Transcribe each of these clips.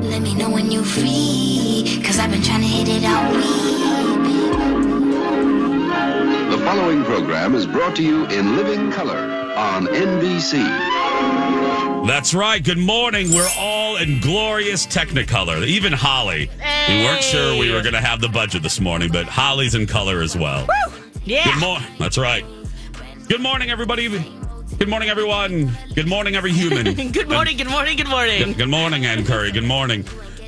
Let me know when you're free, cause I've been trying to hit it out. The following program is brought to you in living color on NBC. That's right. Good morning. We're all in glorious Technicolor. Even Holly. We weren't sure we were going to have the budget this morning, but Holly's in color as well. Yeah. Good morning. That's right. Good morning, everybody. Good morning, everyone. Good morning, every human. good morning, good morning, good morning. Good, morning, Ann Curry. Good morning.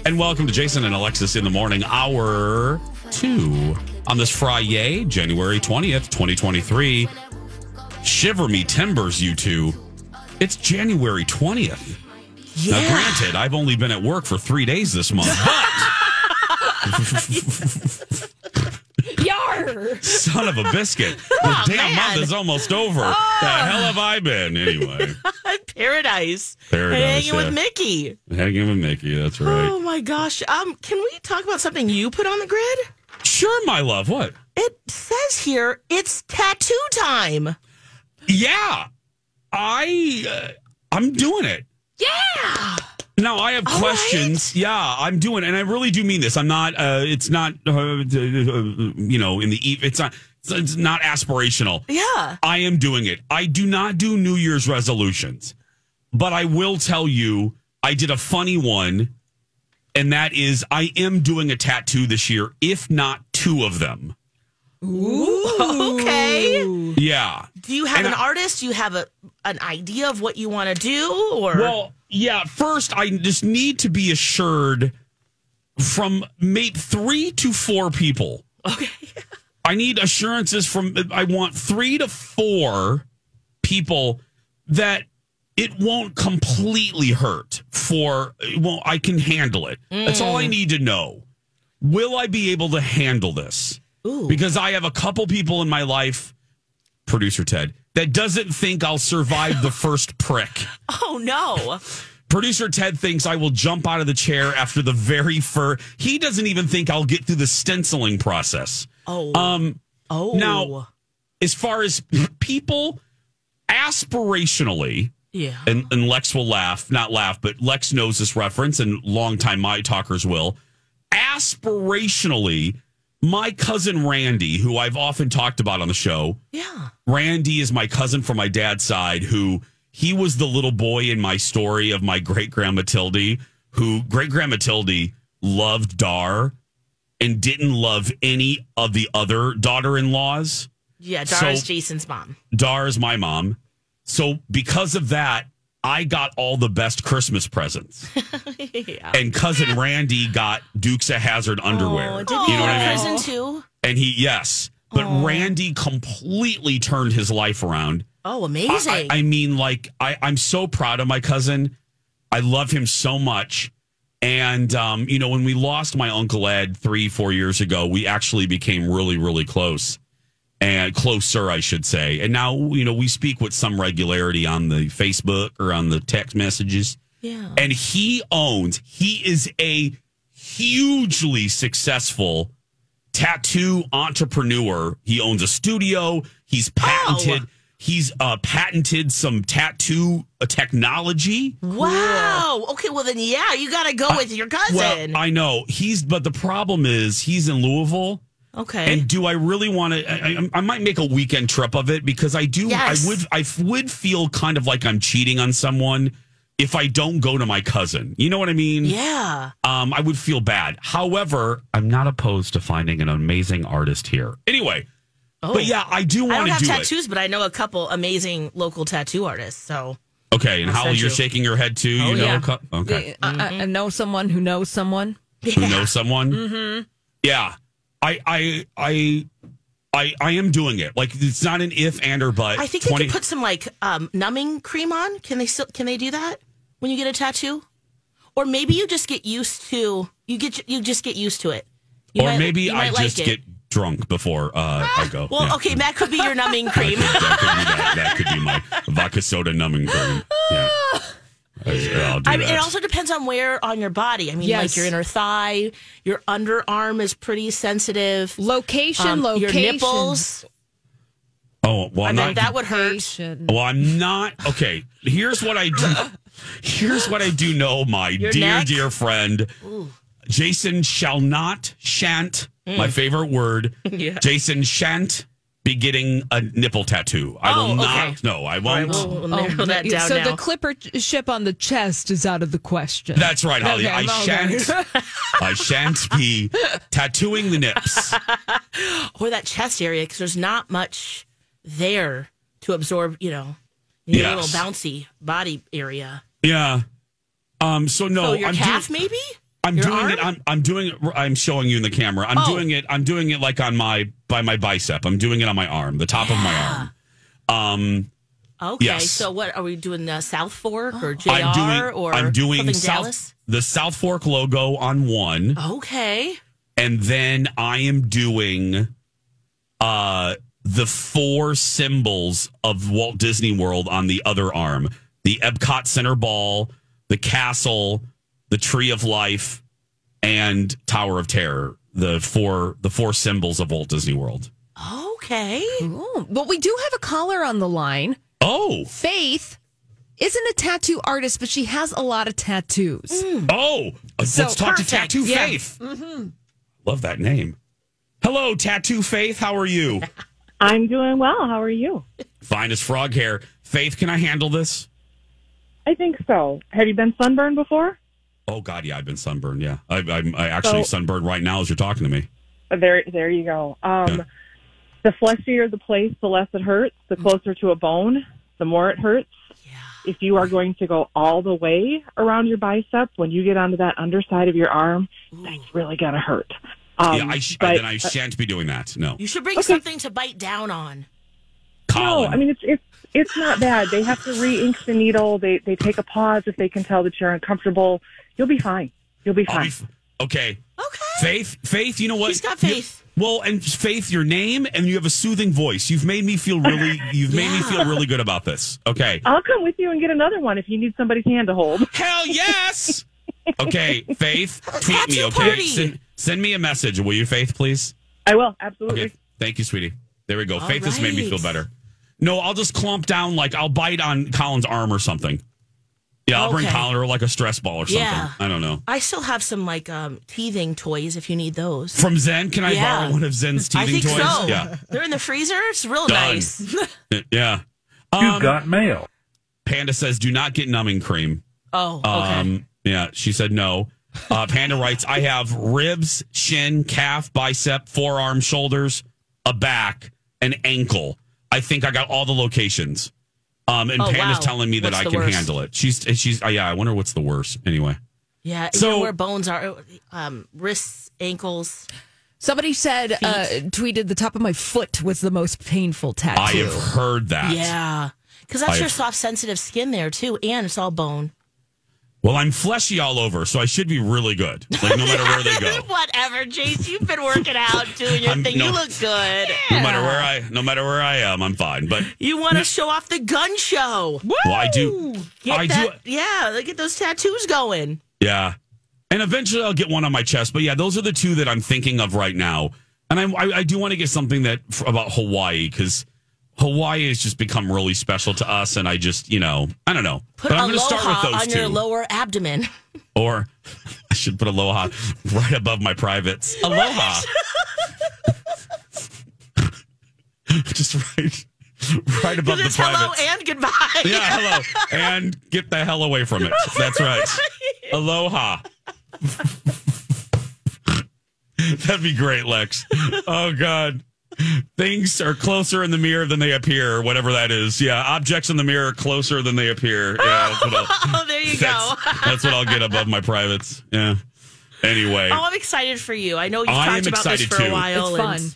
And welcome to Jason and Alexis in the morning, hour two on this Friday, January 20th, 2023. Shiver me timbers, you two. It's January 20th. Yeah. Now, granted, I've only been at work for three days this month, but Son of a biscuit. The damn man. month is almost over. The hell have I been, anyway? Paradise. Paradise, Hanging yeah. with Mickey. Hanging with Mickey, that's right. Oh my gosh. Um, can we talk about something you put on the grid? Sure, my love. What? It says here it's tattoo time. Yeah, I uh, I'm doing it. Yeah. Now I have All questions. Yeah, I'm doing, and I really do mean this. I'm not. Uh, it's not. Uh, you know, in the e- it's not. It's not aspirational. Yeah. I am doing it. I do not do New Year's resolutions, but I will tell you, I did a funny one, and that is I am doing a tattoo this year, if not two of them. Ooh, okay. Yeah. Do you have And an I- artist? Do you have a an idea of what you want to do? Or Well, yeah. First, I just need to be assured from maybe three to four people. okay. I need assurances from. I want three to four people that it won't completely hurt. For well, I can handle it. That's all I mm. need to know. Will I be able to handle this? Ooh. Because I have a couple people in my life, producer Ted, that doesn't think I'll survive the first prick. Oh no. Producer Ted thinks I will jump out of the chair after the very first. He doesn't even think I'll get through the stenciling process. Oh. Um, oh. now- as far as people, aspirationally, Yeah. and, and Lex will laugh, not laugh, but Lex knows this reference, and longtime my talkers will. Aspirationally, my cousin Randy, who I've often talked about on the show, Yeah. Randy is my cousin from my dad's side who he was the little boy in my story of my great grandma Matilde, who great grandma Matilde loved Dar and didn't love any of the other daughter in laws. Yeah. Dara's So- Jason's mom. Dar is my mom. So because of that, I got all the best Christmas presents. yeah. And cousin Randy got Dukes of Hazzard underwear. Oh, you know what I mean? too? And he yes. But Randy completely turned his life around. Oh, I, amazing. I, I mean, like, I, I'm so proud of my cousin. I love him so much. And, um, you know, when we lost my Uncle Ed three, four years ago, we actually became really, really close and closer, I should say. And now, you know, we speak with some regularity on the Facebook or on the text messages. yeah. And he owns, he is a hugely successful tattoo entrepreneur. He owns a studio. He's patented. He's uh, patented some tattoo uh, technology. Wow. Okay. Well, then, yeah, you got to go with your cousin. Well, cousin. I know he's, but the problem is he's in Louisville. Okay. And do I really want to? I, I, I might make a weekend trip of it because I do. Yes. I would. I f- would feel kind of like I'm cheating on someone if I don't go to my cousin. You know what I mean? yeah. um, I would feel bad. However, I'm not opposed to finding an amazing artist here. Anyway, Oh. but yeah, I do I want don't to have do tattoos, but I know a couple amazing local tattoo artists. So. Okay, and I'll Holly, send you're shaking your head too. Oh, you know, yeah. co- okay, I, I- I know someone who knows someone. who knows someone? Mm-hmm. Yeah, I, I, I, I, I am doing it. Like it's not an if and or but. I think they could put some like um, numbing cream on. Can they still can they do that when you get a tattoo? Or maybe you just get used to you get you just get used to it. You or might- maybe I like just it. get drunk before uh, I go. Well, Yeah. okay, that could be your numbing cream. that could be that. That could be my vodka soda numbing cream. Yeah. I, I'll do I mean, it also depends on where on your body. I mean, Yes. like your inner thigh, your underarm is pretty sensitive. Location, Um, location. Your nipples. oh, well, I I'm mean, not. that would hurt. Location. well, I'm not. Okay. Here's what I do. Here's what I do know, my Your dear, neck? dear friend. Jason shall not, shan't, my Mm. favorite word. Jason shan't be getting a nipple tattoo. I Oh, will not. okay. No, I won't. we'll, we'll narrow that down so now. the clipper ship on the chest is out of the question. That's right, Holly. Okay, I shan't. I shan't be tattooing the nips. or that chest area because there's not much there to absorb. You know, you Yes. little bouncy body area. Yeah. Um. So no, oh, your I'm calf doing. maybe. I'm Your doing arm? it. I'm. I'm doing it. I'm showing you in the camera. I'm Oh. doing it. I'm doing it like on my by my bicep. I'm doing it on my arm, the top of my arm. Um. Okay, Yes. so what are we doing? The South Fork or JR I'm doing. or I'm doing South Dallas? the South Fork logo on one, Okay. and then I am doing, uh, the four symbols of Walt Disney World on the other arm: the Epcot Center Ball, the castle, the Tree of Life, and Tower of Terror. The four the four symbols of Walt Disney World. Okay. Oh, but we do have a caller on the line. Oh, Faith isn't a tattoo artist, but she has a lot of tattoos. oh! uh, So, Let's talk to perfect. Tattoo Yeah. Faith. Love that name. Hello, Tattoo Faith. How are you? I'm doing well. How are you? Fine as frog hair. Faith, can I handle this? I think so. Have you been sunburned before? Oh God, yeah, I've been sunburned. Yeah, I, I'm I actually So- sunburned right now as you're talking to me. Uh, There, there you go. Um, Yeah. The fleshier the place, the less it hurts. The closer to a bone, the more it hurts. If you are going to go all the way around your bicep, when you get onto that underside of your arm, that's really gonna hurt. Um, yeah, I, sh- but- then I shan't be doing that. No, You should bring something to bite down on. No, I mean it's it's it's not bad. They have to re-ink the needle. They they take a pause if they can tell that you're uncomfortable. You'll be fine. You'll be fine. be f- okay. Okay. Faith, Faith, you know what? She's got You- faith. well, and Faith, your name, and you have a soothing voice. You've made me feel really. You've made me feel really good about this. Okay. I'll come with you and get another one if you need somebody's hand to hold. Hell yes. Okay, Faith, tweet me. Okay, send, send me a message, will you, Faith, please? I will absolutely. Okay, thank you, sweetie. There we go. All Faith has made me feel better. No, I'll just clump down, like I'll bite on Colin's arm or something. Yeah, I'll bring Colin or like a stress ball or something. Yeah. I don't know. I still have some like um, teething toys if you need those. From Zen, can I Yeah. borrow one of Zen's I teething think toys? so. Yeah, They're in the freezer. It's real Done. nice. yeah. You've Um, got mail. Panda says, "Do not get numbing cream." Oh, okay. Um, yeah, she said no. Uh, Panda writes, I have ribs, shin, calf, bicep, forearm, shoulders, a back, an ankle. I think I got all the locations. Um, and Oh, Panda's wow. telling me that What's I can worst? handle it. She's, she's, uh, yeah, I wonder what's the worst. Anyway, yeah. so- you know where bones are, um, wrists, ankles. Somebody said, uh, tweeted the top of my foot was the most painful tattoo. I have heard that. Yeah. Because that's I- your soft, sensitive skin there, too. And it's all bone. Well, I'm fleshy all over, so I should be really good. Like no matter where they go. Whatever, Jace. You've been working out, doing your I'm- thing. no. You look good. No matter where I, no matter where I am, I'm fine. But You want to show off the gun show. well, I do, Get I that, do, Yeah, look at those tattoos going. Yeah. And eventually I'll get one on my chest. But yeah, those are the two that I'm thinking of right now. And I, I, I do want to get something that about Hawaii because Hawaii has just become really special to us. And I just, you know, I don't know. Put but I'm going to aloha start with on those your lower abdomen. or I should put aloha right above my privates. Aloha. just right, right above the It's hello and goodbye. Yeah, hello. And get the hell away from it. That's right. Aloha. That'd be great, Lex. Oh, God. Things are closer in the mirror than they appear, or whatever that is. Yeah, objects in the mirror are closer than they appear. Yeah, that's what I'll, Oh, there you go. that's, that's what I'll get above my privates. Yeah. Anyway, Oh, I'm excited for you. I know you've I talked about this for too. a while. It's and- fun.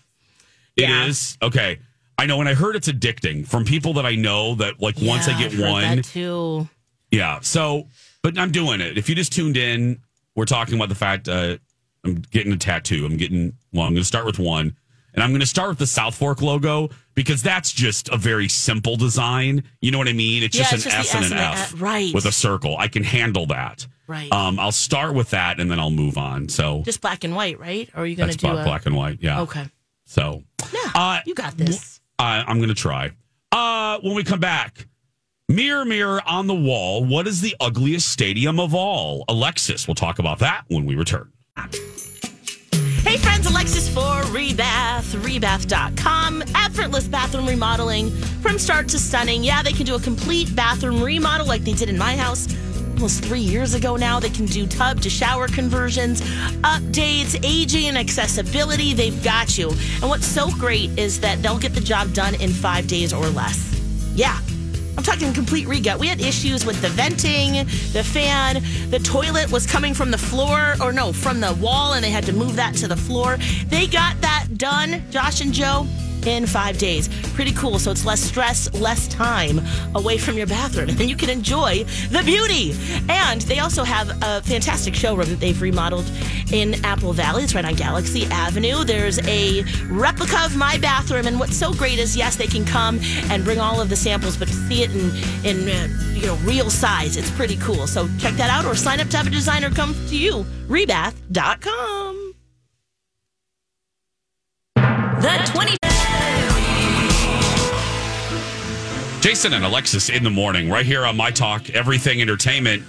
it is yeah. okay. I know, and I heard it's addicting from people that I know that like once I get I've heard one, that too. Yeah. So but I'm doing it. If you just tuned in, we're talking about the fact uh, I'm getting a tattoo. I'm getting well. I'm going to start with one, and I'm going to start with the South Fork logo because that's just a very simple design. You know what I mean? It's Yeah, just it's an just S and an S and F, an F, right. with a circle. I can handle that. Right. Um, I'll start with that, and then I'll move on. So Just black and white, right? Or are you going to do black, a black and white. Yeah. Okay. So Yeah, Uh, you got this. I, I'm going to try. Uh, when we come back, mirror, mirror on the wall, what is the ugliest stadium of all? Alexis, we'll talk about that when we return. Friends, Alexis for Rebath, rebath.com. Effortless bathroom remodeling from start to stunning. Yeah, they can do a complete bathroom remodel like they did in my house almost three years ago now. They can do tub to shower conversions, updates, aging and accessibility. They've got you. And what's so great is that they'll get the job done in five days or less. Yeah. I'm talking complete regut. We had issues with the venting, the fan, the toilet was coming from the floor, or no, from the wall, and they had to move that to the floor. They got that done, Josh and Joe, in five days. Pretty cool. So it's less stress, less time away from your bathroom, and you can enjoy the beauty. And they also have a fantastic showroom that they've remodeled in Apple Valley. It's right on Galaxy Avenue. There's a replica of my bathroom, and what's so great is yes, they can come and bring all of the samples, but to see it in in uh, you know real size, it's pretty cool. So check that out, or sign up to have a designer come to you. Rebath.com. The 20. Jason and Alexis in the morning, right here on My Talk, Everything Entertainment,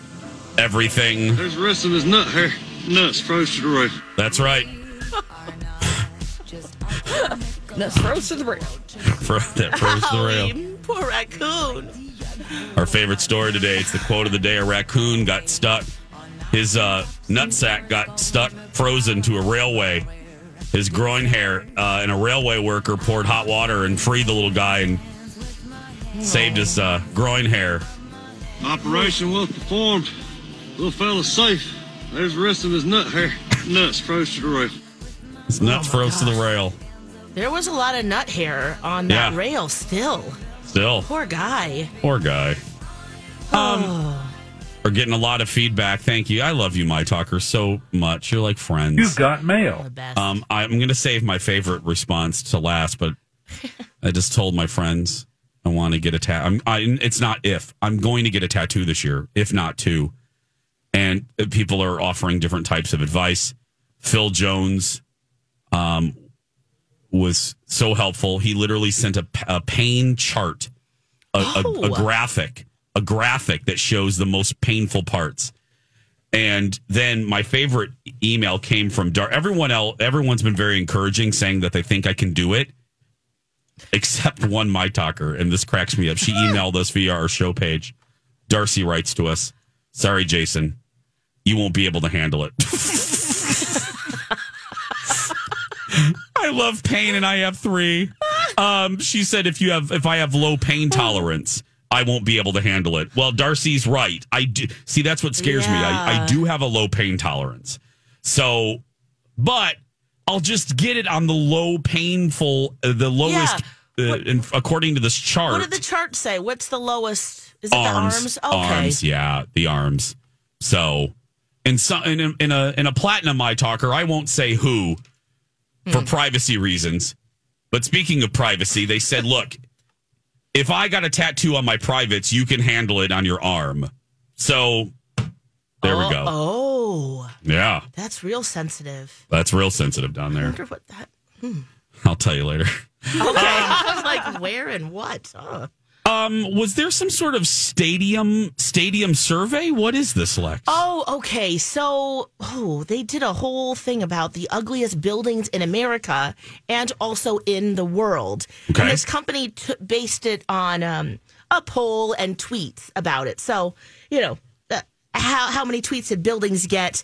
Everything. There's the rest of his nut hair. Nuts froze to the roof. That's right. That's froze to the brain. For that froze the rail. Golly, Poor raccoon. Our favorite story today. It's the quote of the day. A raccoon got stuck. His uh, nutsack got stuck, frozen to a railway. His groin hair, uh, and a railway worker poured hot water and freed the little guy and saved his uh, groin hair. Operation well performed. Little fella's safe. There's the rest of his nut hair. Nuts froze to the roof. His nuts froze to the rail. There was a lot of nut hair on that Yeah. rail still. Still, Poor guy. poor guy. Um, we're getting a lot of feedback. Thank you. I love you, my talker, so much. You're like friends. You've got mail. The best. Um, I'm going to save my favorite response to last, but I just told my friends I want to get a tattoo. It's not if I'm going to get a tattoo this year, if not two. And people are offering different types of advice. Phil Jones um, was so helpful. He literally sent a, a pain chart, a, a, a Oh. graphic, a graphic that shows the most painful parts. And then my favorite email came from Dar. Everyone else, everyone's been very encouraging, saying that they think I can do it, except one my talker, and this cracks me up. She emailed us via our show page. Darcy writes to us, "Sorry, Jason, you won't be able to handle it." I love pain, and I have three. Um, she said, "If you have, if I have low pain tolerance." I won't be able to handle it. Well, Darcy's right. I do see that's what scares me. I, I do have a low pain tolerance. So, but I'll just get it on the low painful, uh, the lowest, Yeah. uh, in, according to this chart. what did the chart say? What's the lowest? Is it arms, the arms? Okay. arms, yeah, the arms. So, in some in a, in a in a platinum eye talker, I won't say who for Hmm. privacy reasons. But speaking of privacy, they said, look, if I got a tattoo on my privates, you can handle it on your arm. So there we go. Oh, Yeah, that's real sensitive. that's real sensitive down there. I wonder what that. I'll tell you later. Okay. I was like, where and what? Huh. Um, was there some sort of stadium stadium survey? What is this, Lex? Oh, okay. So, oh, they did a whole thing about the ugliest buildings in America and also in the world. Okay. And this company t- based it on um, a poll and tweets about it. So, you know, uh, how how many tweets did buildings get?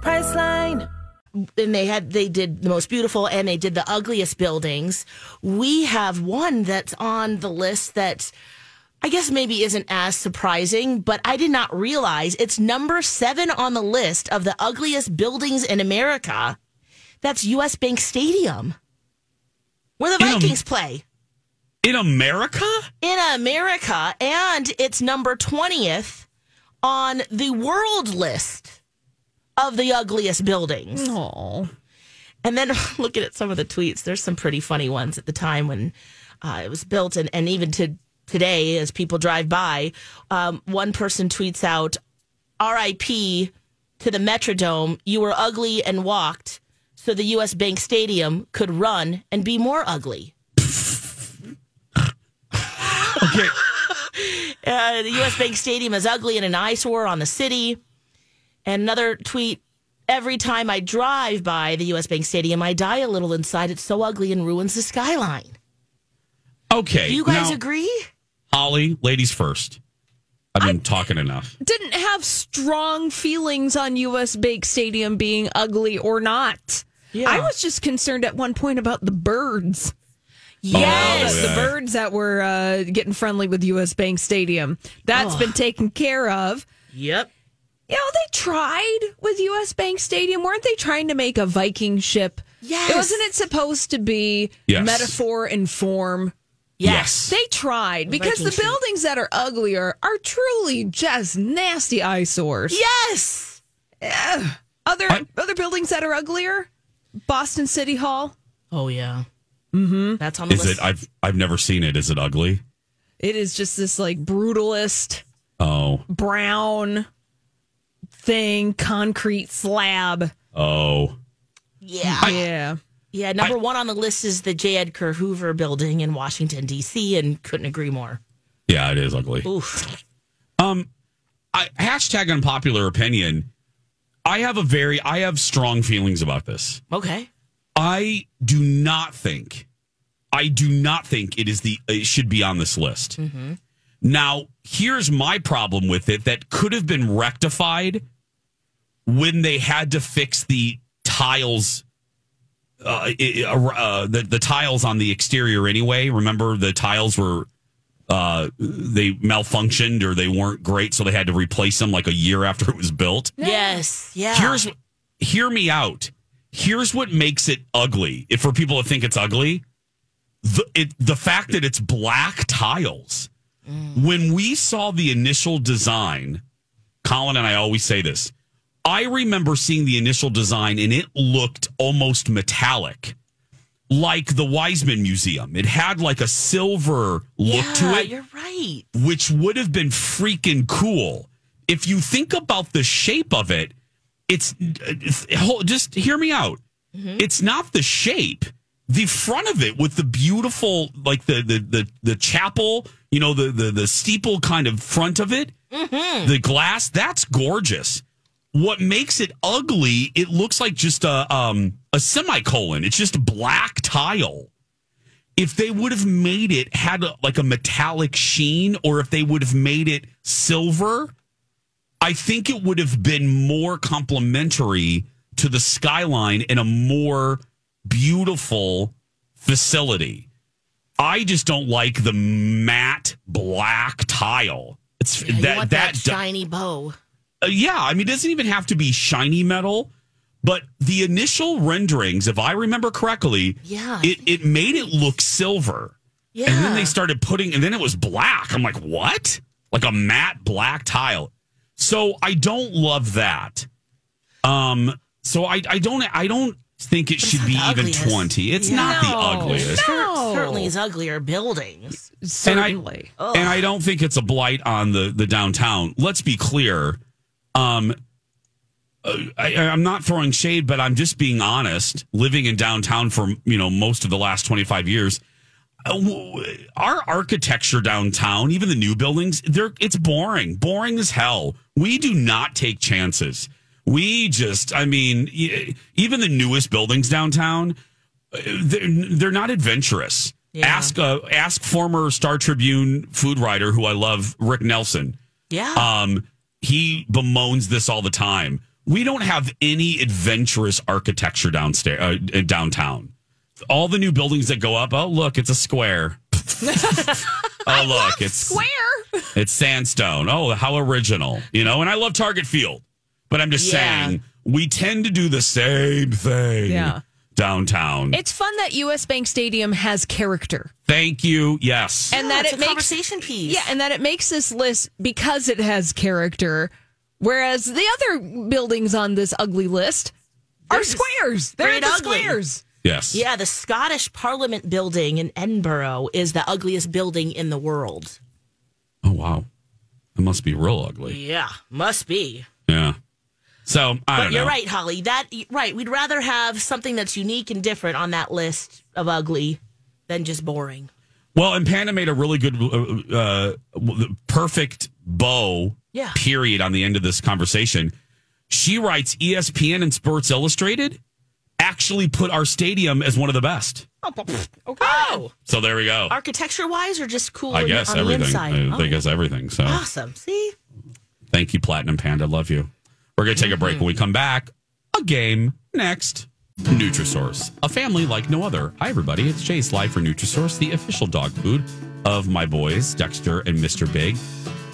Priceline. and they had they did the most beautiful and they did the ugliest buildings. We have one that's on the list that I guess maybe isn't as surprising, but I did not realize it's number seven on the list of the ugliest buildings in America. That's US Bank Stadium. Where the In Vikings play. In America? In America, and it's number 20th on the world list of the ugliest buildings. Oh. And then looking at some of the tweets, there's some pretty funny ones at the time when uh, it was built, and, and even to today, as people drive by, um, one person tweets out, "R.I.P. to the Metrodome. You were ugly and walked, so the U.S. Bank Stadium could run and be more ugly." Okay. Uh, the U.S. Bank Stadium is ugly and an eyesore on the city. And another tweet every time I drive by the U.S. Bank Stadium, I die a little inside. It's so ugly and ruins the skyline. Okay. Do you guys now, agree? Holly, ladies first. I've been talking enough. Didn't have strong feelings on US Bank Stadium being ugly or not. Yeah. I was just concerned at one point about the birds. Yes. The birds that were uh, getting friendly with US Bank Stadium. That's Oh. been taken care of. Yep. You know, they tried with US Bank Stadium. Weren't they trying to make a Viking ship? Yes. Wasn't it supposed to be Yes. metaphor and form? Yes. They tried because Viking the ship. buildings that are uglier are truly just nasty eyesores. Yes. Other I- other buildings that are uglier, Boston City Hall. Oh yeah. Mm-hmm. That's on the Is list. it? I've I've never seen it. Is it ugly? It is just this like brutalist Oh, brown thing, concrete slab. oh. yeah. yeah. yeah. Number one on the list is the J. Edgar Hoover building in Washington D.C. and couldn't agree more. Yeah, it is ugly. Oof. Um, I, hashtag unpopular opinion. I have a very, I have strong feelings about this. Okay. I do not think, I do not think it is the, it should be on this list. Now, here's my problem with it that could have been rectified when they had to fix the tiles, uh, i- uh, the, the tiles on the exterior anyway. Remember, the tiles were, uh, they malfunctioned or they weren't great, so they had to replace them like a year after it was built. Yes. Yeah. Here's hear me out. Here's what makes it ugly. If for people to think it's ugly, the it, the fact that it's black tiles. Mm. When we saw the initial design, Colin and I always say this. I remember seeing the initial design and it looked almost metallic. Like the Weisman Museum. It had like a silver look to it You're right. which would have been freaking cool. If you think about the shape of it, it's, uh, it's just hear me out. Mm-hmm. It's not the shape. The front of it with the beautiful, like the the the, the chapel, you know, the, the the steeple kind of front of it, the glass, that's gorgeous. What makes it ugly? It looks like just a um a semicolon. It's just black tile if they would have made it had a, like a metallic sheen or if they would have made it silver i think it would have been more complementary to the skyline and a more beautiful facility i just don't like the matte black tile it's Yeah, that that, that, shiny bow. uh, yeah, I mean, it doesn't even have to be shiny metal, but the initial renderings, if I remember correctly, Yeah. it, it made it look silver. Yeah. And then they started putting, and then it was black. I'm like, what? Like a matte black tile. So I don't love that. Um, so I, I don't, I don't think it it's should be the even 20. It's Yeah. not the No. ugliest. No. Certainly is uglier buildings. Certainly. And I don't think it's a blight on the, the downtown. Let's be clear. Um, uh, I, I'm not throwing shade, but I'm just being honest. Living in downtown for you know most of the last 25 years, uh, w- our architecture downtown, even the new buildings, they're it's boring, boring as hell. We do not take chances. We just, I mean, even the newest buildings downtown, uh, they're, they're not adventurous. Ask uh, ask former Star Tribune food writer who I love, Rick Nelson. Yeah. Um, he bemoans this all the time. We don't have any adventurous architecture downstairs uh, downtown. All the new buildings that go up, oh look, it's a square. oh look, it's Square. it's sandstone. Oh, how original. You know, and I love Target Field. But I'm just Yeah. saying we tend to do the same thing Yeah. downtown. It's fun that US Bank Stadium has character. Thank you. Yes. And Yeah, that it's it a makes conversation piece. Yeah, and that it makes this list because it has character, whereas the other buildings on this ugly list are squares. They're straight the ugly. squares. yes. Yeah, the Scottish Parliament building in Edinburgh is the ugliest building in the world. Oh wow. It must be real ugly. Yeah, must be. Yeah. So I But don't you're know. right, Holly. That right. We'd rather have something that's unique and different on that list of ugly than just boring. Well, and Panda made a really good, uh, uh, perfect bow. Yeah. Period on the end of this conversation. She writes ESPN and Sports Illustrated actually put our stadium as one of the best. Okay. Oh, So there we go. architecture wise, or just cool I guess on everything. the inside. I Oh, think it's everything. So awesome. See, thank you, Platinum Panda. Love you. We're gonna take a break. When we come back, a game next. Nutrisource, a family like no other. Hi, everybody. It's Chase live for Nutrisource, the official dog food of my boys, Dexter and Mr. Big.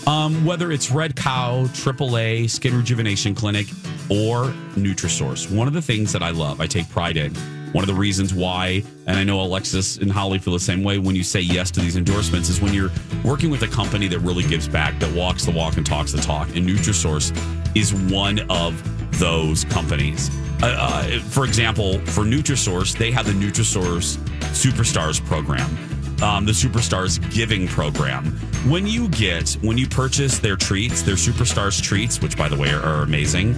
Um, whether it's Red Cow, AAA, Skin Rejuvenation Clinic, or Nutrisource, one of the things that I love, I take pride in. One of the reasons why, and I know Alexis and Holly feel the same way when you say yes to these endorsements, is when you're working with a company that really gives back, that walks the walk and talks the talk. And Nutrisource is one of those companies. Uh, uh, for example, for Nutrisource, they have the Nutrisource Superstars program um, the Superstars Giving Program. When you get, when you purchase their treats, their Superstars treats, which by the way are, are amazing,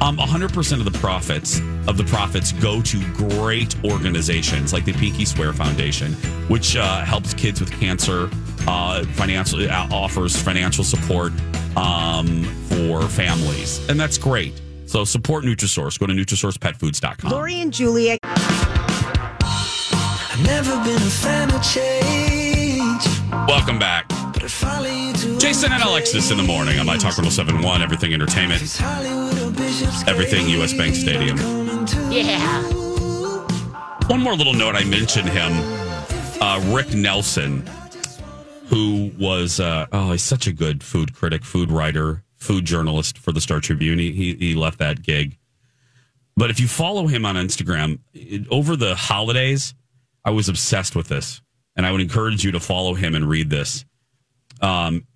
um, 100% of the profits of the profits go to great organizations like the Pinky Swear Foundation, which uh, helps kids with cancer, uh, financial uh, offers financial support um, for families, and that's great. So support Nutrisource. Go to NutrisourcePetFoods.com. Lori and Julia. Never been a fan of change. Welcome back. But I follow you to Jason and Alexis in the morning on My Talk 1071, Everything Entertainment, Hollywood or Bishop's Everything US Bank Stadium. yeah. One more little note I mentioned him, uh, Rick Nelson, who was, uh, oh, he's such a good food critic, food writer, food journalist for the Star Tribune. He, he, he left that gig. But if you follow him on Instagram, it, over the holidays, I was obsessed with this. And I would encourage you to follow him and read this. Um,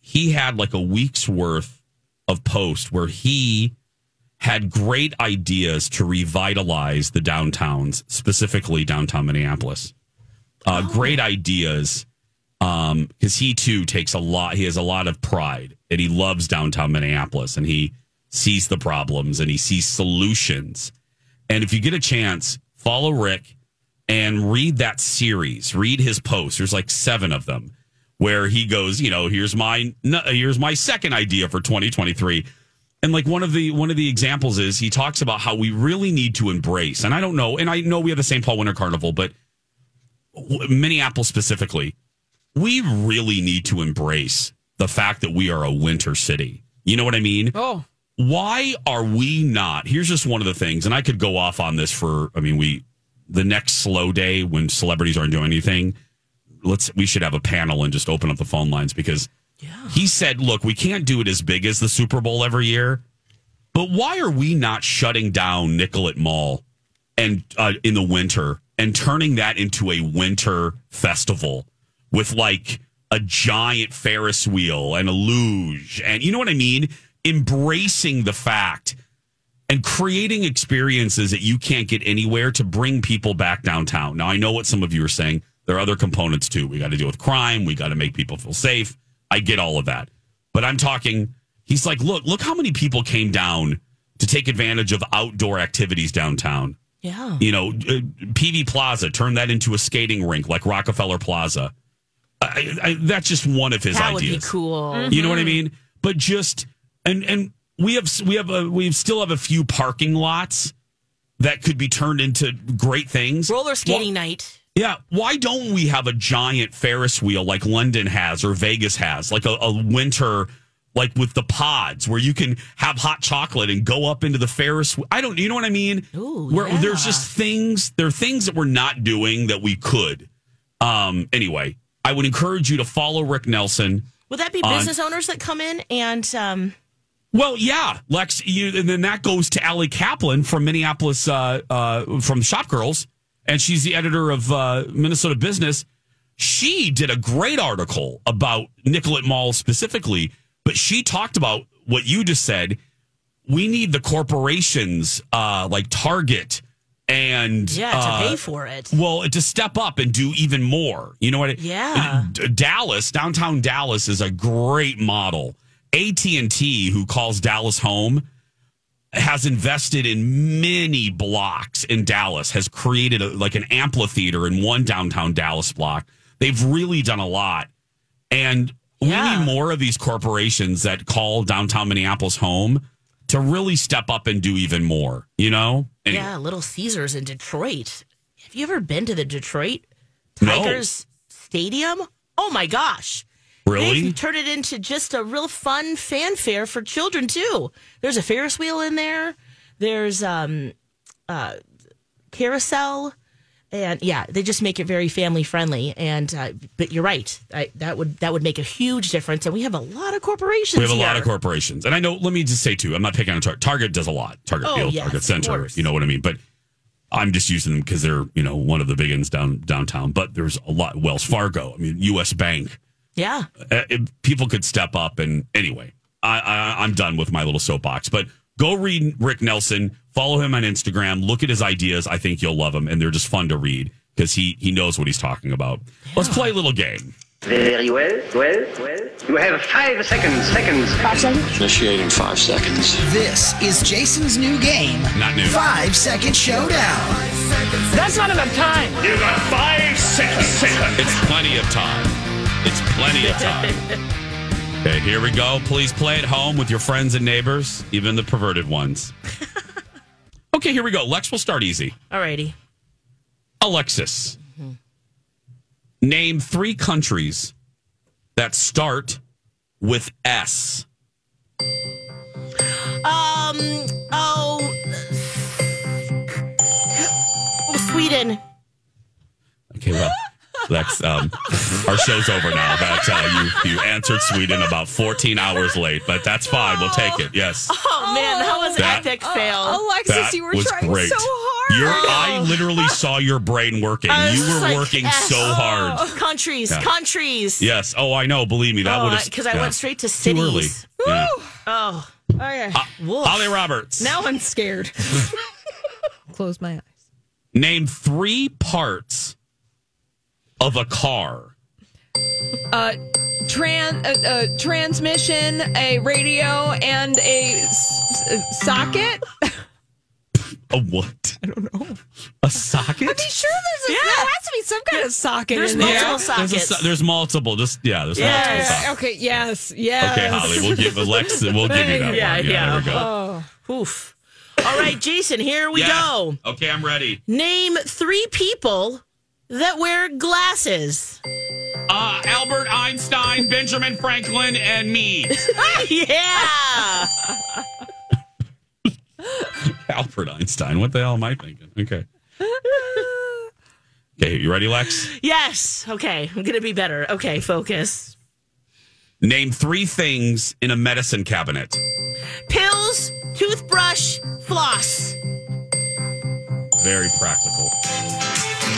he had like a week's worth of posts where he had great ideas to revitalize the downtowns, specifically downtown Minneapolis. Uh, Great ideas Um, because he too takes a lot. He has a lot of pride and he loves downtown Minneapolis and he sees the problems and he sees solutions. And if you get a chance, follow Rick and read that series. Read his posts. There's like seven of them where he goes, you know, here's my here's my second idea for 2023. And like one of the one of the examples is he talks about how we really need to embrace. And I don't know, and I know we have the St. Paul Winter Carnival, but Minneapolis specifically, we really need to embrace the fact that we are a winter city. You know what I mean? Oh. Why are we not? Here's just one of the things, and I could go off on this for. I mean, we the next slow day when celebrities aren't doing anything. Let's we should have a panel and just open up the phone lines because yeah. he said, "Look, we can't do it as big as the Super Bowl every year, but why are we not shutting down Nicollet Mall and uh, in the winter and turning that into a winter festival with like a giant Ferris wheel and a luge and you know what I mean? Embracing the fact and creating experiences that you can't get anywhere to bring people back downtown. Now, I know what some of you are saying. There are other components too. We got to deal with crime. We got to make people feel safe. I get all of that. But I'm talking, he's like, look, look how many people came down to take advantage of outdoor activities downtown. Yeah. You know, uh, Peavey Plaza, turn that into a skating rink like Rockefeller Plaza. I, I, that's just one of his that would ideas. be cool. You know what I mean? But just and and we have we have a, we still have a few parking lots that could be turned into great things. Roller skating night. Yeah, why don't we have a giant Ferris wheel like London has or Vegas has, like a, a winter like with the pods where you can have hot chocolate and go up into the Ferris. I don't, you know what I mean? Ooh, where yeah. there's just things, there are things that we're not doing that we could. Um, anyway, I would encourage you to follow Rick Nelson. Would that be on- business owners that come in and um, Well, yeah, Lex, you, and then that goes to Allie Kaplan from Minneapolis, uh, uh, from Shop Girls, and she's the editor of uh, Minnesota Business. She did a great article about Nicollet Mall specifically, but she talked about what you just said. We need the corporations uh, like Target and yeah to uh, pay for it? well, to step up and do even more. You know what? Yeah. D- Dallas, downtown Dallas is a great model. AT&T, who calls Dallas home, has invested in many blocks in Dallas, has created a, like an amphitheater in one downtown Dallas block. They've really done a lot. And we Yeah. need more of these corporations that call downtown Minneapolis home to really step up and do even more, you know? Anyway. Yeah, Little Caesars in Detroit. Have you ever been to the Detroit No. Tigers Stadium? Oh my gosh. Really? They've turned it into just a real fun fanfare for children too. There's a Ferris wheel in there. There's um uh carousel and yeah, they just make it very family friendly and uh, but you're right. I, that would that would make a huge difference and we have a lot of corporations We have a lot of corporations, and I know. Let me just say too, I'm not picking on Target. Target does a lot. Target Oh, Field, yes, Target Center. You know what I mean? But I'm just using them because they're you know one of the big ones down downtown. But there's a lot. Wells Fargo. I mean, U.S. Bank. Yeah. Uh, if people could step up. And anyway, I, I I'm done with my little soapbox. But go read Rick Nelson. Follow him on Instagram. Look at his ideas. I think you'll love them, and they're just fun to read because he he knows what he's talking about. Let's play a little game. Very well, well, well. You have five seconds, seconds. Five seconds? Initiating five seconds. This is Jason's new game. Not new. Five Second Showdown. That's not enough time. You got five seconds. It's plenty of time. It's plenty of time. Okay, here we go. Please play at home with your friends and neighbors, even the perverted ones. Okay, here we go. Lex we'll start easy. Alrighty. Alexis, name three countries that start with S. Um. Oh. oh Sweden. Okay, well, Lex, um, our show's over now. That uh, you you answered Sweden about 14 hours late, but that's fine. We'll take it. Yes. Oh, man, that was That- epic fail. Alexis, That you were was trying great. so hard. Your, I literally saw your brain working. You were like, working yes. so hard. Countries, Yeah. countries. Yes. Oh, I know. Believe me, that Oh, would have because I went straight to cities. Too early. Yeah. Oh, Okay. Woof. Holly Roberts. Now I'm scared. Close my eyes. Name three parts of a car. Uh, tran- uh, uh, transmission, a radio, and a s- s- socket. A what? I don't know. A socket? I'm sure there's a, there has to be some kind of socket There's in there. multiple There's, a sockets. there's multiple. Just yeah. There's Yeah, multiple. yeah, sockets. okay. Yes. Yes. Okay, Holly. We'll give Alexa. We'll give you that Yeah, one. yeah. There we go. Oh. Oof. All right, Jason, here we Yeah. go. Okay, I'm ready. Name three people that wear glasses. Uh, Albert Einstein, Benjamin Franklin, and me. yeah. Albert Einstein. What the hell am I thinking? Okay. Okay, you ready, Lex? Yes. Okay, I'm going to be better. Okay, focus. Name three things in a medicine cabinet. Pills, toothbrush, floss. Very practical.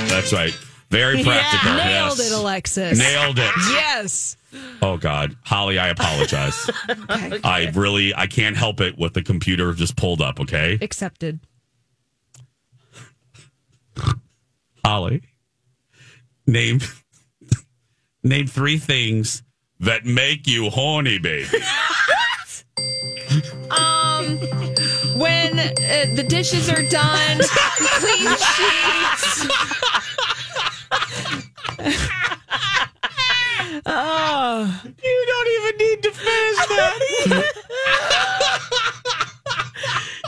That's right. Very Yeah. practical. Nailed yes. it, Alexis. Nailed it. Yes. Oh God, Holly, I apologize. Okay. I really, I can't help it. What the computer just pulled up. Okay, Accepted. Holly, name name three things that make you horny, baby. Um, when uh, the dishes are done, clean sheets. Oh, You don't even need to finish that.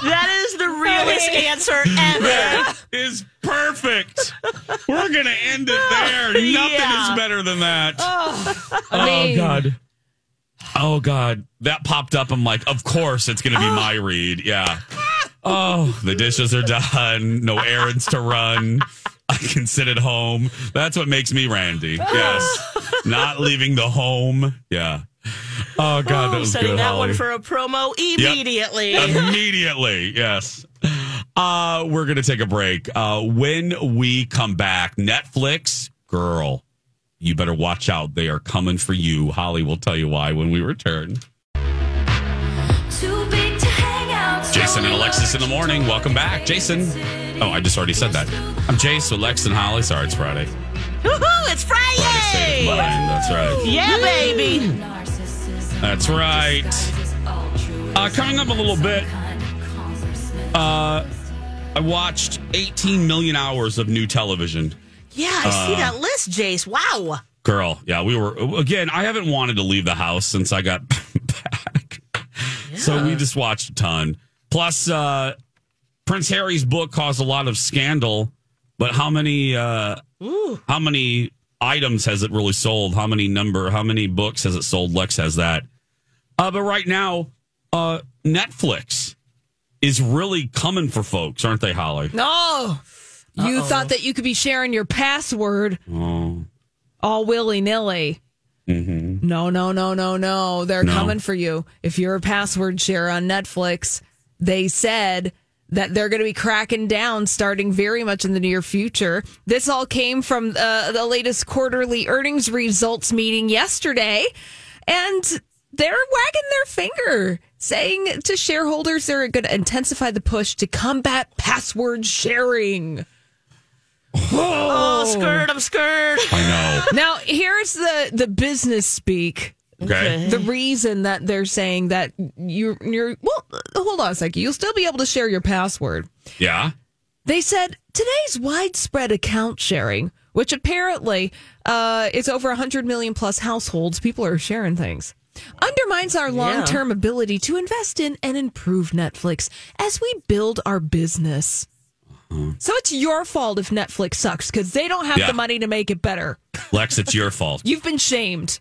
That is the realest answer ever. That is perfect. We're gonna end it there. Nothing Yeah. is better than that. I oh mean, God. Oh God, that popped up. I'm like, of course it's going to be oh. my read. Yeah. Oh, the dishes are done. No errands to run. I can sit at home. That's what makes me Randy. Yes, not leaving the home. Yeah. Oh God, that Oh, was setting good. that Holly. one for a promo Yep. immediately. Immediately, yes. Uh, we're going to take a break. Uh, when we come back, Netflix, girl, you better watch out. They are coming for you. Holly will tell you why when we return. Jason and Alexis in the morning. Welcome back. Jason. Oh, I just already said that. I'm Jace with Lex and Holly. Sorry, it's Friday. Woohoo! It's Friday Friday. That's right. Yeah, baby. That's right. Uh, coming up a little bit, uh, I watched 18 million hours of new television. Yeah, I see Uh, that list, Jace. Wow. Girl, yeah, we were again. I haven't wanted to leave the house since I got back, so we just watched a ton. Plus, uh, Prince Harry's book caused a lot of scandal, but how many? Uh, how many items has it really sold? How many number? How many books has it sold? Lex has that. Uh, but right now, uh, Netflix is really coming for folks, aren't they, Holly? No. You thought that you could be sharing your password Oh, all willy nilly. mm-hmm. No, no, no, no, no. They're No. coming for you. If you're a password share on Netflix, they said that they're going to be cracking down starting very much in the near future. This all came from uh, the latest quarterly earnings results meeting yesterday. And they're wagging their finger, saying to shareholders they're going to intensify the push to combat password sharing. Oh, skirt, I'm scared. I know. Now, here's the the business speak. Okay. The reason that they're saying that you're you're well, hold on a second. You'll still be able to share your password. Yeah. They said today's widespread account sharing, which apparently uh, is over 100 million plus households, people are sharing things, undermines our long term ability to invest in and improve Netflix as we build our business. So it's your fault if Netflix sucks because they don't have Yeah. the money to make it better. Lex, it's your fault. You've been shamed.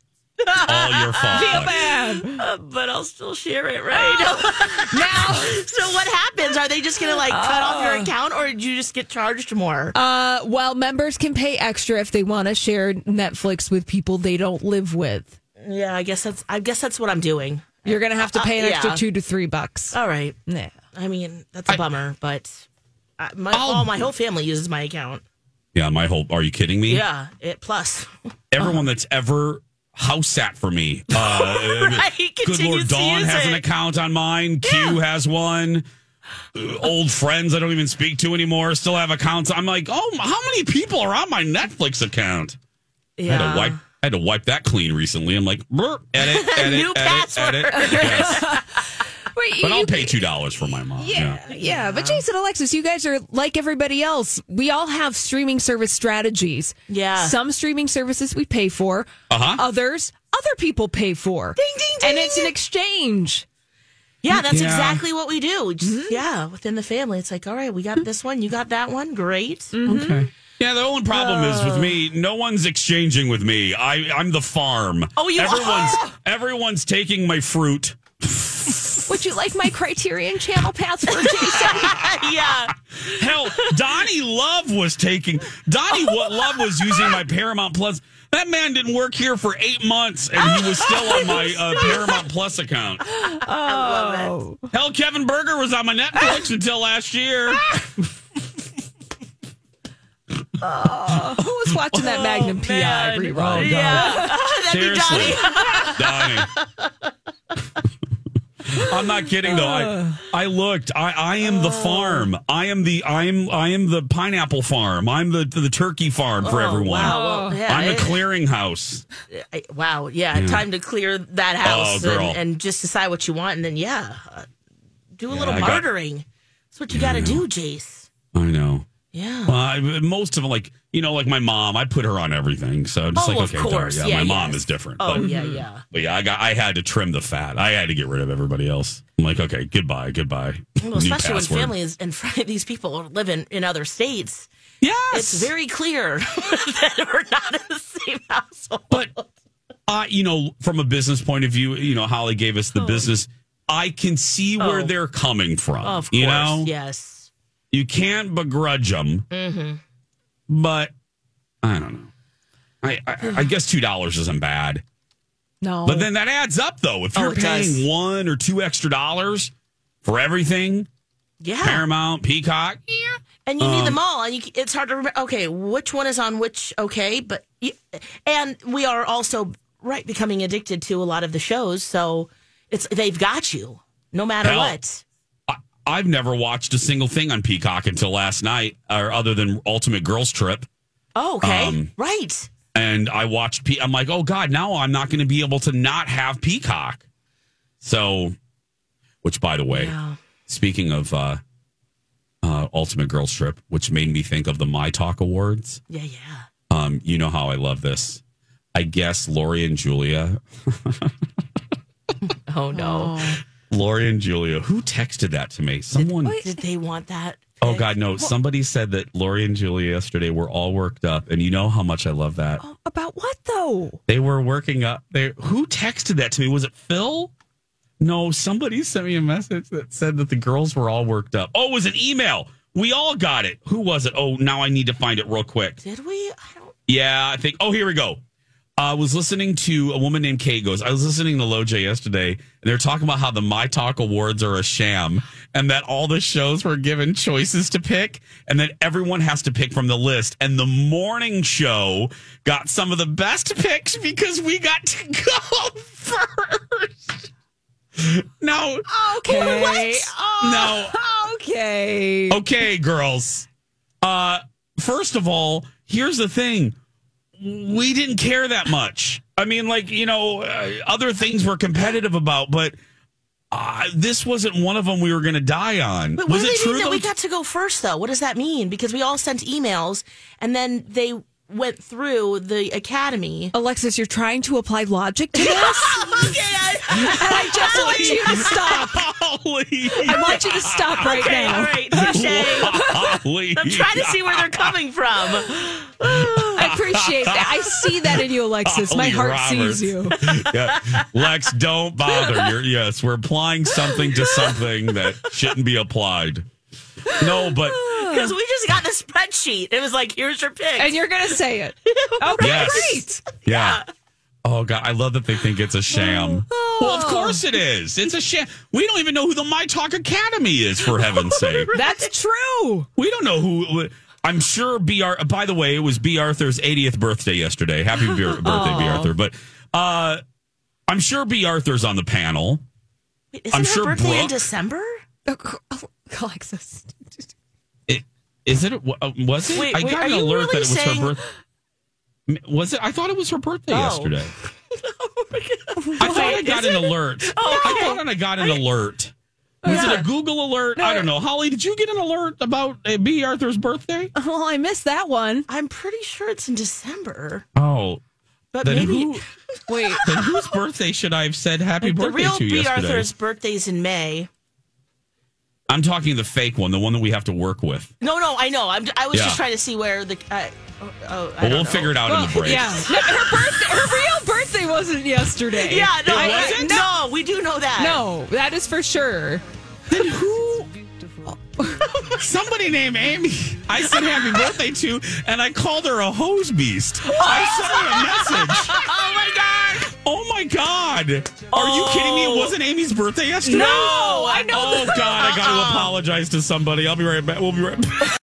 All your fault. Feel bad. Uh, but I'll still share it, right? now, so what happens? Are they just going to like cut off your account, or do you just get charged more? Uh, well, members can pay extra if they want to share Netflix with people they don't live with. yeah, I guess that's. I guess that's what I'm doing. You're gonna have to pay an Uh, extra two to three bucks. All right. Yeah. I mean, that's a bummer, but uh, my all my whole family uses my account. Yeah, my whole. Are you kidding me? Yeah, it plus. Everyone that's ever house sat for me. Uh, Right, Good Lord, Dawn has an account on mine. Q has one. Uh, Old friends I don't even speak to anymore still have accounts. I'm like, oh, how many people are on my Netflix account? I had Yeah. to wipe. I had to wipe that clean recently. I'm like, "Brr, edit, edit, New edit, password. edit. Yes. Wait, But you- I'll pay two dollars for my mom. Yeah, yeah, But Jason, Alexis, you guys are like everybody else. We all have streaming service strategies. Yeah. Some streaming services we pay for. Uh-huh. Others, other people pay for. Ding, ding, ding. And it's an exchange. Yeah, that's Yeah. exactly what we do. Just, Mm-hmm. Yeah, within the family, it's like, all right, we got this one, you got that one, great. Mm-hmm. Okay. Yeah, the only problem is with me, no one's exchanging with me. I, I'm the farm. Oh, you everyone's are? everyone's taking my fruit. Would you like my Criterion Channel password, Jason? yeah. Hell, Donnie Love was taking Donnie what Love was using my Paramount Plus. That man didn't work here for eight months, and he was still on my uh, Paramount Plus account. oh. Hell, Kevin Berger was on my Netflix until last year. Who was watching that Magnum PI rerun? Yeah. That'd be Seriously, Donnie. Donnie. I'm not kidding though. I, I looked. I, I am the farm. I am the I am I am the pineapple farm. I'm the the turkey farm for Oh, everyone. Wow. Well, yeah, I'm a it- clearinghouse. I- wow. Yeah, time to clear that house Oh, girl. and, and just decide what you want, and then yeah, uh, do a little I got- bartering. That's what you got to do, Jace. I know. Yeah. Well, I, most of them, like you know, like my mom, I put her on everything. So I'm just Oh, like, of okay, darn, course. yeah, Yeah, my mom yes. is different. Oh but, yeah, yeah. but yeah, I got I had to trim the fat. I had to get rid of everybody else. I'm like, okay, goodbye, goodbye. Well, New especially when families and fr- these people are living in other states. Yes. It's very clear that we're not in the same household. But uh, you know, from a business point of view, you know, Holly gave us the business. I can see where Oh. they're coming from. Of course. you know, Yes. You can't begrudge them, Mm-hmm. but I don't know. I, I, I guess two dollars isn't bad, No. but then that adds up though. If Oh, you're it paying does. one or two extra dollars for everything, Yeah. Paramount, Peacock, yeah, And you need Um, them all, and you, it's hard to remember. Okay, which one is on which? Okay, but you, and we are also right becoming addicted to a lot of the shows, so it's they've got you no matter Hell, what. I, I've never watched a single thing on Peacock until last night, or other than Ultimate Girls Trip. Oh, okay, Um, right. and I watched. Pe- I'm like, oh god, now I'm not going to be able to not have Peacock. So, which by the way, Yeah. speaking of uh, uh, Ultimate Girls Trip, which made me think of the My Talk Awards. Yeah, yeah. Um, you know how I love this. I guess Lori and Julia, Oh no, Lori and Julia, who texted that to me? Someone. did they want that? Oh God, no! Somebody said that Lori and Julia yesterday were all worked up, and you know how much I love that. Oh, about what though? They were working up. They who texted that to me? Was it Phil? No, somebody sent me a message that said that the girls were all worked up. Oh, it was an email. We all got it. Who was it? Oh, now I need to find it real quick. Did we? I don't. Yeah, I think. Oh, here we go. I was listening to a woman named Kate goes. I was listening to LoJ yesterday, and they're talking about how the My Talk Awards are a sham, and that all the shows were given choices to pick, and that everyone has to pick from the list. And the morning show got some of the best picks because we got to go first. No. Okay. What? Oh, no. Okay. Okay, girls. Uh, first of all, here's the thing. We didn't care that much. I mean, like, you know, uh, other things we're competitive about, but uh, this wasn't one of them we were going to die on. But what Was do it they true mean that we got to go first, though? What does that mean? Because we all sent emails, and then they went through the academy. Alexis, you're trying to apply logic to this? and I just want you to stop. Holly. I want you to stop right okay, now. all right, touche. I'm trying to see where they're coming from. I appreciate that. I see that in you, Alexis. My heart Roberts. sees you. yeah. Lex, don't bother. You're, yes, we're applying something to something that shouldn't be applied. No, but Because we just got the spreadsheet. It was like, here's your pick. And you're going to say it. Okay, Yes. great. Yeah. Oh god, I love that they think it's a sham. Well, of course it is. It's a sham. We don't even know who the My Talk Academy is, for heaven's sake. That's true. We don't know who. I'm sure B. Ar- By the way, it was Bea Arthur's 80th birthday yesterday. Happy B- birthday, Bea Arthur. But uh, I'm sure Bea Arthur's on the panel. Wait, isn't I'm her sure birthday in Brooke- December? Alexis. It, is it? uh, Was it? Wait, I got are an alert really that it was saying- her birthday. Was it? I thought it was her birthday Oh. yesterday. I thought I got an alert. I thought I got an alert. Was it a Google alert? I don't know. Holly, did you get an alert about uh, Bea Arthur's birthday? Well, I missed that one. I'm pretty sure it's in December. Oh, But then maybe who? Wait. Then whose birthday should I have said happy the birthday real to B. yesterday? Arthur's birthday's in May. I'm talking the fake one, the one that we have to work with. No, no, I know. I'm, I was Yeah. just trying to see where the. Uh, oh, oh, I Well, we'll know. figure it out in the break. Yeah. Her birthday, her real birthday wasn't yesterday. Yeah, no, It I, wasn't? no, we do know that. No, that is for sure. Then who? Somebody named Amy. I said happy birthday to, and I called her a hose beast. I sent her a message. Oh my god! Oh god! Are you kidding me? It oh. wasn't Amy's birthday yesterday. No, I know Oh god! I got to uh-uh. apologize to somebody. I'll be right back. We'll be right back.